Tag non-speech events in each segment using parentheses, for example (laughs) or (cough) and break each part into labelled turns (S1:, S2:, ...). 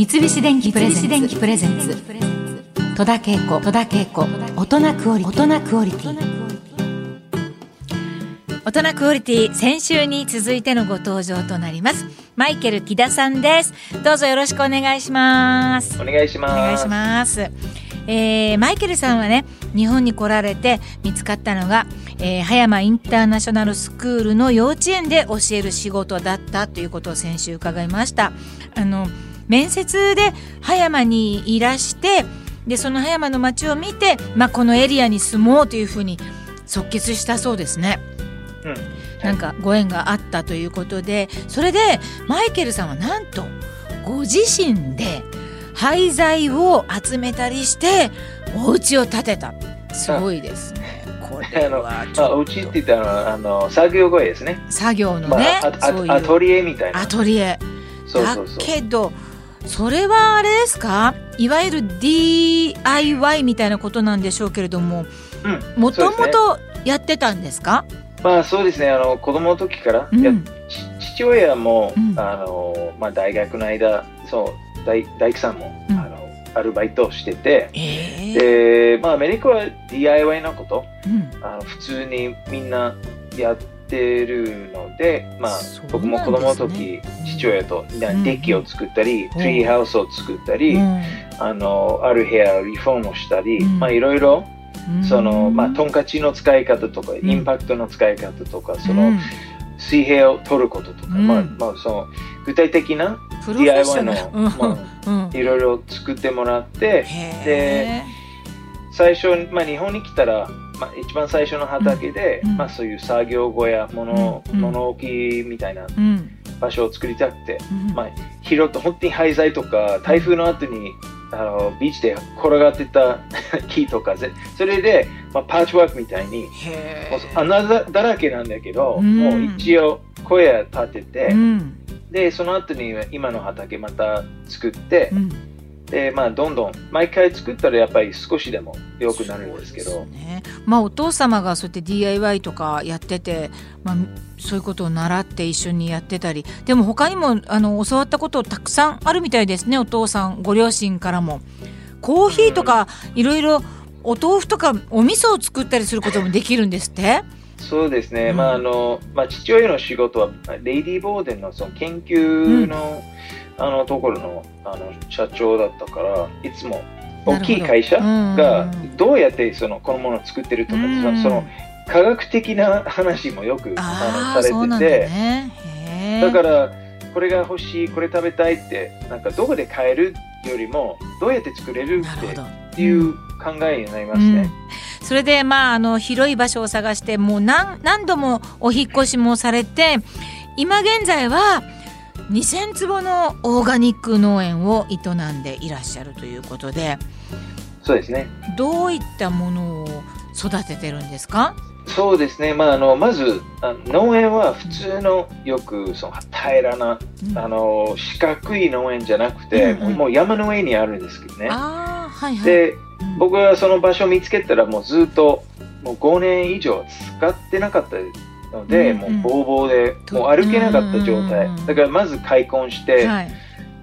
S1: 三菱電機プレゼンツ。戸田恵子。戸田恵子。大人クオリティ。大人クオリティ。大人クオリティ先週に続いてのご登場となります。マイケル木田さんです。どうぞよろしくお願いします。
S2: お願いします。
S1: お願いします。えー、マイケルさんはね日本に来られて見つかったのが、えー、葉山インターナショナルスクールの幼稚園で教える仕事だったということを先週伺いました。あの面接で葉山にいらしてでその葉山の街を見て、まあ、このエリアに住もうというふうに即決したそうですね。うん、なんかご縁があったということでそれでマイケルさんはなんとご自身で廃材を集めたりしてお家を建てたすごいですね。これは
S2: ちょっとお家って言ったらあの作業小屋ですね。
S1: 作業のね、
S2: まあ、アトリエみたいな。
S1: アトリエ。そうそうそうだけどそれはあれですか？いわゆる DIY みたいなことなんでしょうけれどももともとやってたんですか？
S2: まあそうですね。あの子供の時から、うん、父親も、うん、あのまあ、大学の間そう大大工さんも、うん、あのアルバイトしてて、えー、で、まあ、アメリカは DIY のこと、あの普通にみんなやってるので、まあ、僕も子供の時、父親とデッキを作ったり、トリーハウスを作ったり、あのある部屋をリフォームをしたり、まあいろいろその、まあ、トンカチの使い方とか、インパクトの使い方とか、その、水平を取ることとか、まあ、まあ、その、具体的な DIY の、まあ、いろいろ作ってもらって、で、最初、まあ、日本に来たら、まあ、一番最初の畑で、まあ、そういう作業小屋、物、物置みたいな場所を作りたくて、まあ、拾って本当に廃材とか、台風の後にあのビーチで転がってた (laughs) 木とかそれで、まあ、パーチワークみたいに穴だらけなんだけど、うん、もう一応小屋立てて、うん、でその後に今の畑また作って、うん、でまあどんどん毎回作ったらやっぱり少しでも良くなるんですけど、
S1: ね、まあお父様がそうやって DIY とかやってて、まあ、そういうことを習って一緒にやってたり。でも他にもあの教わったことたくさんあるみたいですねお父さんご両親からも。コーヒーとかいろいろお豆腐とかお味噌を作ったりすることもできるんですって？
S2: そうですね、うん、まああのまあ、父親の仕事はレイディー・ボーデンのその研究の、うん、あのところのあの社長だったからいつも大きい会社がどうやってそのこのものを作ってるとか、うん、その科学的な話もよくあのされてて、ね、だからこれが欲しいこれ食べたいってなんかどこで買えるよりもどうやって作れるっていう考えになりますね。
S1: うん、それでまああの広い場所を探してもう何何度もお引越しもされて今現在は2,000坪のオーガニック農園を営んでいらっしゃるということで
S2: そうですね。
S1: どういったものを育ててるんですか？
S2: そうですね、まあ、あのまずあ農園は普通のよくその平らな、うん、あの四角い農園じゃなくて、うんうん、もう山の上にあるんですけどね。はいはい、で僕はその場所を見つけたらもうずっともう5年以上使ってなかったので、うんうん、もうボーボーでもう歩けなかった状態、だからまず開墾して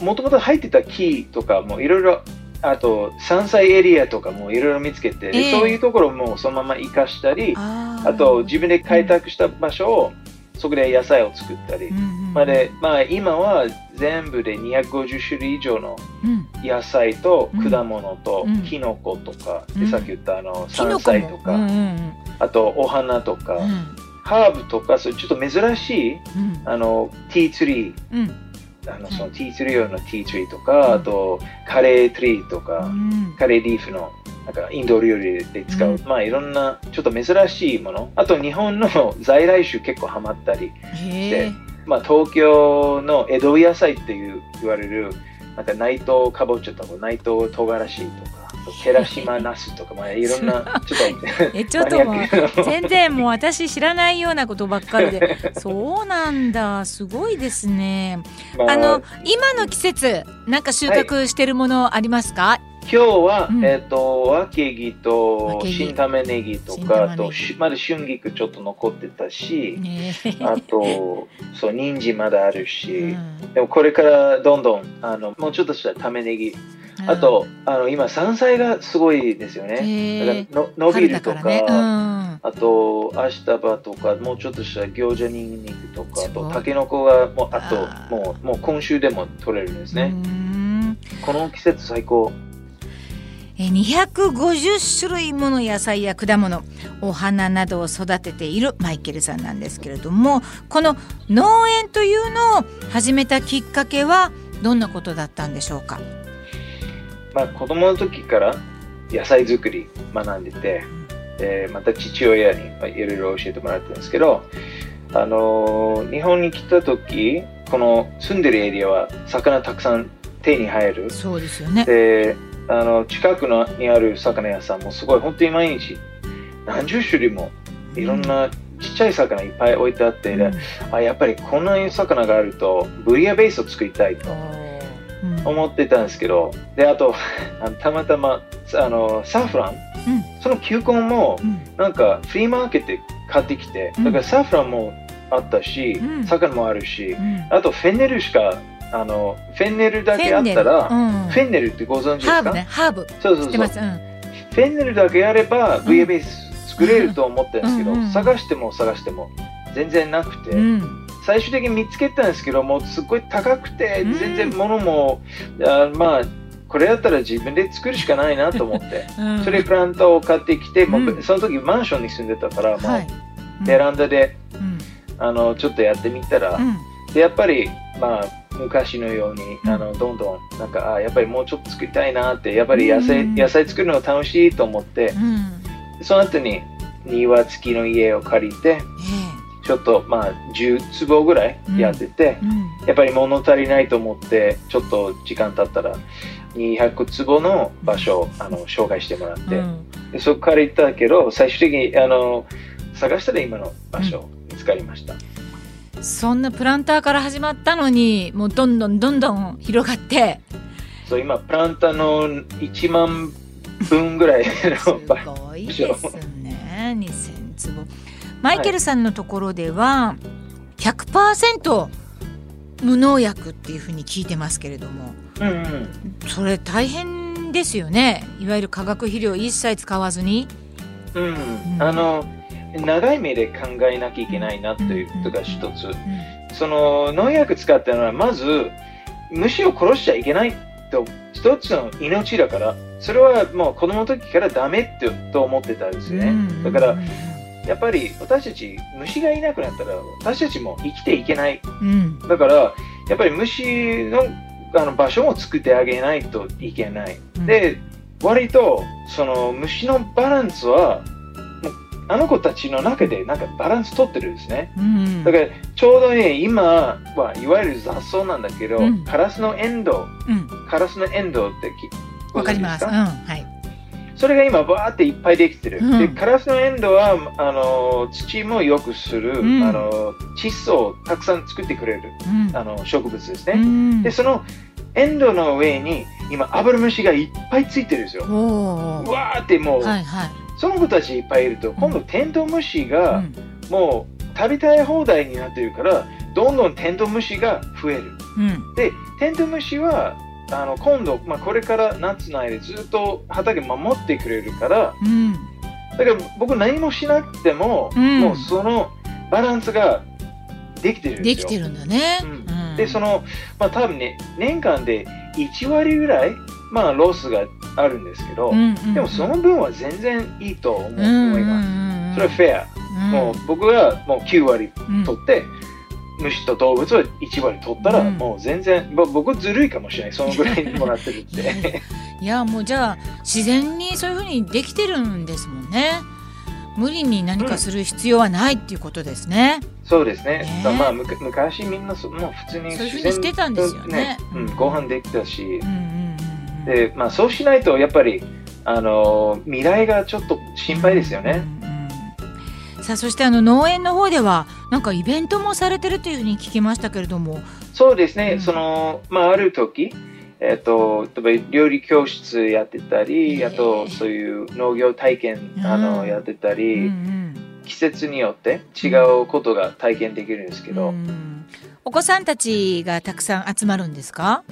S2: もともと入ってた木とかもいろいろあと山菜エリアとかもいろいろ見つけて、えー、そういうところもそのまま生かしたりあと自分で開拓した場所をそこで野菜を作ったり、うん、までまあ、今は全部で250種類以上の野菜と果物とキノコとか、でさっき言ったあの山菜とか、あとお花とか、ハーブとかそうちょっと珍しい、あのティーツリー、あのそのティーツリー用のティーツリーとか、あとカレーツリーとか、カレーリーフのなんかインド料理で使う、まあいろんなちょっと珍しいもの。あと日本の在来種結構ハマったりして、まあ、東京の江戸野菜っていう言われるなんか内藤かぼちゃとか内藤唐辛子とか寺島ナスとか、まあ、いろんな、(laughs) ちょっと、え、ちょっとも
S1: う、全然もう私知らないようなことばっかりで、(laughs) そうなんだ、すごいですね。まあ、あの、今の季節、なんか収穫してるものありますか、はい、
S2: 今日は、うん、えっ、ー、と、わけぎと。新玉ねぎとか、あと、まだ春菊ちょっと残ってたし、ね、あと、(laughs) そう、人参まだあるし、うん、でもこれからどんどん、あの、もうちょっとした玉ねぎ、あと、あの、今、山菜がすごいですよね。だからの伸びるとか、ね。うん、あと、アシタバとか、もうちょっとした餃子にんにくとか、あと、タケノコが、もう、あと、もう、もう今週でも取れるんですね。この季節最高。
S1: 250種類もの野菜や果物お花などを育てているマイケルさんなんですけれどもこの農園というのを始めたきっかけはどんなことだったんでしょうか、
S2: まあ、子供の時から野菜作り学んでて、えー、また父親にいろいろ教えてもらったんですけど、あのー、日本に来た時この住んでるエリアは魚たくさん手に入る。
S1: そうですよね。
S2: であの近くのにある魚屋さんもすごい本当に毎日何十種類もいろんなちっちゃい魚いっぱい置いてあって、うん、あやっぱりこんな魚があるとブリアベースを作りたいと思ってたんですけど、であと (laughs) たまたまあのサーフラン、うん、その球根もなんかフリーマーケットで買ってきて、だからサーフランもあったし、魚もあるし、あとフェンネルしかあのフェンネルだけあったらフェンネル,、ってご存知ですか？ハーブ
S1: ね。ハーブ。
S2: そうそうそう、うん、フェンネルだけあれば v ベース作れると思ってるんですけど、探しても探しても全然なくて、最終的に見つけたんですけどもうすっごい高くて全然物も、あまあこれだったら自分で作るしかないなと思って、(laughs) それプランターを買ってきて、もうその時マンションに住んでたからもう、ベランダで、あのちょっとやってみたら、でやっぱりまあ昔のようにあのどんどんなんかあやっぱりもうちょっと作りたいなってやっぱり野菜うん、野菜作るの楽しいと思って、うん、その後に庭付きの家を借りて、ちょっとまあ10坪ぐらいやってて、うん、やっぱり物足りないと思ってちょっと時間経ったら200坪の場所をあの紹介してもらって、でそこから行ったけど最終的にあの探したら今の場所見つかりました。
S1: そんなプランターから始まったのにもうどんどんどんどん広がって。
S2: そう今プランターの1万分ぐらいのす
S1: ごいですね。2000坪。マイケルさんのところでは100%無農薬っていうふうに聞いてますけれども、うんうん、それ大変ですよね。いわゆる化学肥料一切使わずに。
S2: うん、うん、あの長い目で考えなきゃいけないなということが一つ、その農薬使ったのはまず虫を殺しちゃいけないと一つの命だからそれはもう子供の時からダメってと思ってたんですよね、だからやっぱり私たち虫がいなくなったら私たちも生きていけない、うん、だからやっぱり虫のあの場所も作ってあげないといけない、うん、で割とその虫のバランスはあの子たちの中でなんかバランス取ってるんですね。うん、だからちょうどね、今はいわゆる雑草なんだけど、うん、カラスのエンドうん、カラスのエンドって
S1: わかります。はい。
S2: それが今バーっていっぱいできてる。で、カラスのエンドはあの土も良くする、あの窒素をたくさん作ってくれる、あの植物ですね。で、そのエンドの上に今アブラムシがいっぱいついてるんですよ。うわーってもう、はいはいその子たちいっぱいいると、今度テントウムシがもう食べたい放題になってるから、どんどんテントウムシが増える。うん、で、テントウムシはあの今度、まあ、これから夏の間ずっと畑守ってくれるから、うん、だから僕何もしなくても、うん、もうそのバランスができてるんですよ。で
S1: きてるんだね。
S2: で、その、まあ多分ね、年間で1割ぐらい、まあロスがあるんですけど、うんうんうん、でもその分は全然いいと思,、思います。それはフェア。もう僕がもう9割取って、虫と動物は1割取ったら、もう全然、うん、僕ずるいかもしれないそのぐらいにもらってるって。(laughs)
S1: いやもうじゃあ自然にそういうふうにできてるんですもんね。無理に何かする必要はないっていうことですね、うん、
S2: そうですね、ね。まあ昔みんなそもう普通に
S1: そういうふうにしてたんですよね、ね、
S2: うん、ご飯できたし、うんで、まあ、そうしないとやっぱりあの未来がちょっと心配ですよね。
S1: さあそしてあの農園の方ではなんかイベントもされてるというふうに聞きましたけれども。
S2: そうですね、うん、そのまあ、ある時えっ、ー、と、例えば料理教室やってたり、あとそういう農業体験、あのやってたり、うんうん、季節によって違うことが体験できるんですけど、うん、
S1: お子さんたちがたくさん集まるんですか？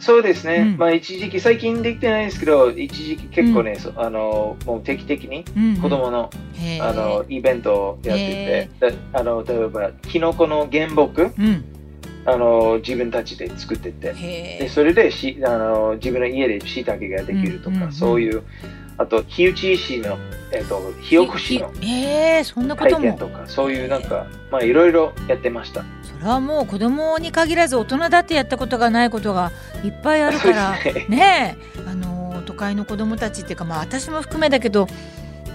S2: そうですね、うん、まあ一時期、最近できてないんですけど、一時期結構ね、うん、あのもう定期的に子供のうんうん、あのイベントをやってて、あの例えば、きのこの原木、うん、あの自分たちで作ってて、でそれでしあの自分の家でしいたけができるとか、うんうんうん、そういう、あと、火打ち石の、えっ、ー、と、火起こしの体験とか、そういうなんか、まあいろいろやってました。
S1: それはもう子供に限らず大人だってやったことがないことがいっぱいあるから (laughs) ねねあの都会の子供たちっていうかまあ私も含めだけど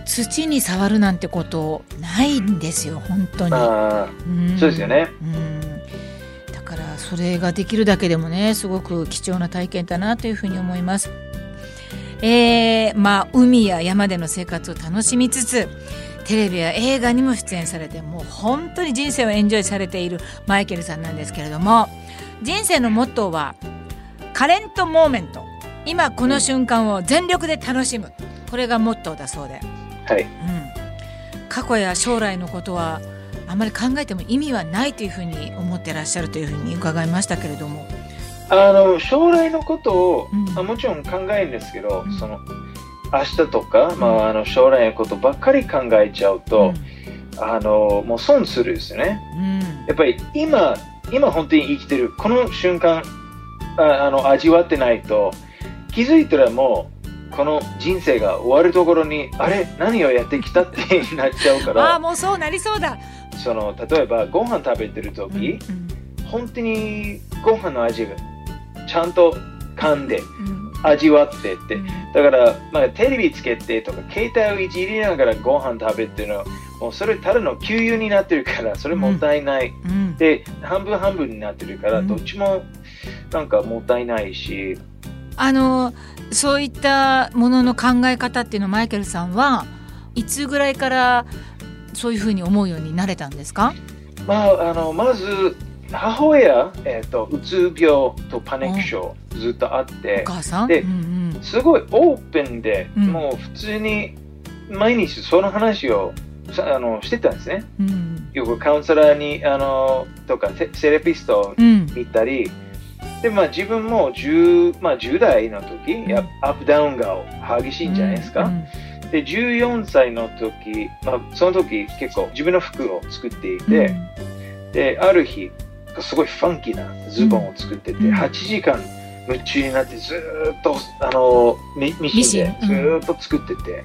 S1: 土に触るなんてことないんですよ本当に、
S2: うん、そうですよね、うん、
S1: だからそれができるだけでもねすごく貴重な体験だなというふうに思います。えー、まあ海や山での生活を楽しみつつテレビや映画にも出演されてもう本当に人生をエンジョイされているマイケルさんなんですけれども人生のモットーはカレントモーメント。今この瞬間を全力で楽しむ。これがモットーだそうで、
S2: はい。うん、
S1: 過去や将来のことはあまり考えても意味はないというふうに思ってらっしゃるというふうに伺いましたけれども。
S2: あの将来のことを、うん、もちろん考えるんですけど、うん、その明日とか、まあ、あの将来のことばっかり考えちゃうと、うん、あのもう損するですよね、うん、やっぱり今今本当に生きてるこの瞬間ああの味わってないと気づいたらもうこの人生が終わるところにあれ？何をやってきたってなっちゃうから。
S1: あもうそうなりそうだ。
S2: その例えばご飯食べてる時、うんうん、本当にご飯の味がちゃんと噛んで、味わってって、だから、まあ、テレビつけてとか携帯をいじりながらご飯食べっていうのはもうそれただの給油になってるからそれもったいない、うん、で半分半分になってるから、どっちもなんかもったいないし。
S1: あのそういったものの考え方っていうのをマイケルさんはいつぐらいからそういうふうに思うようになれたんですか？
S2: まあ、あのまず母親、えーと、うつ病とパニック症ずっとあってで、うんうん、すごいオープンで、うん、もう普通に毎日その話をあのしてたんですね、うん、よくカウンセラーにあのとかセレピストを見たり、うん、でまあ、自分も 10,、まあ、10代の時、うん、アップダウンが激しいんじゃないですか、で14歳の時、まあ、その時結構自分の服を作っていて、である日すごいファンキーなズボンを作ってて、うん、8時間夢中になってずっとあのミミシンでずっと作ってて、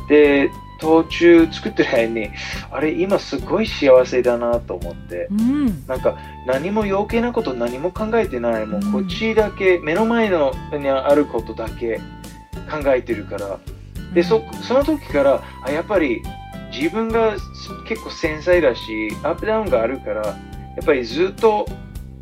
S2: うん、で途中作ってる間にあれ今すごい幸せだなと思って、うん、なんか何も余計なこと何も考えてないもうこっちだけ、目の前のにあることだけ考えてるから。でそその時からあやっぱり自分が結構繊細だしアップダウンがあるからやっぱりずっと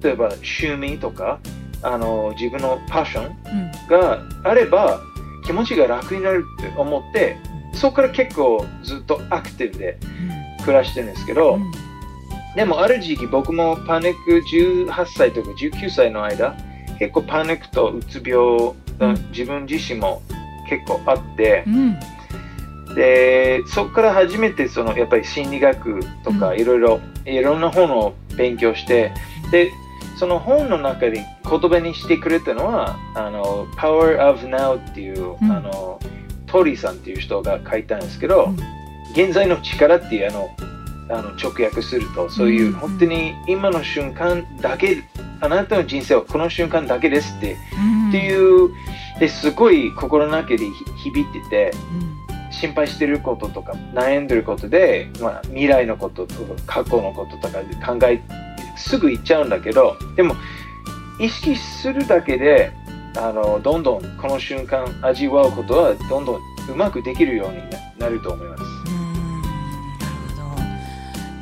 S2: 例えば趣味とかあの自分のパッションがあれば、気持ちが楽になるって思ってそこから結構ずっとアクティブで暮らしてるんですけど、でもある時期僕もパニック18歳とか19歳の間結構パニックとうつ病が自分自身も結構あって、うん、でそこから初めてそのやっぱり心理学とかいろいろいろんな本を勉強してでその本の中で言葉にしてくれたのはあの Power of Now っていう、うん、あのトリーさんっていう人が書いたんですけど、うん、現在の力っていうあのあの直訳するとそういう、本当に今の瞬間だけあなたの人生はこの瞬間だけですって、っていうですごい心の中で響いてて、心配してることとか悩んでることで、まあ、未来のこととか過去のこととかで考えすぐ言っちゃうんだけどでも意識するだけであのどんどんこの瞬間味わうことはどんどんうまくできるようになると思います。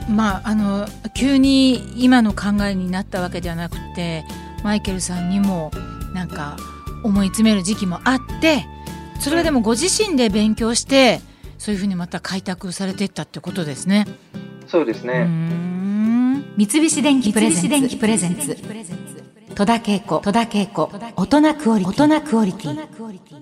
S1: まあ、あの急に今の考えになったわけではなくてマイケルさんにもなんか思い詰める時期もあってそれはでもご自身で勉強してそういうふうにまた開拓されていったってことですね。
S2: そうですね。
S1: 三菱電機プレゼンツ。
S3: 戸田恵子、戸田恵子、大人クオリティ、大人クオリティ。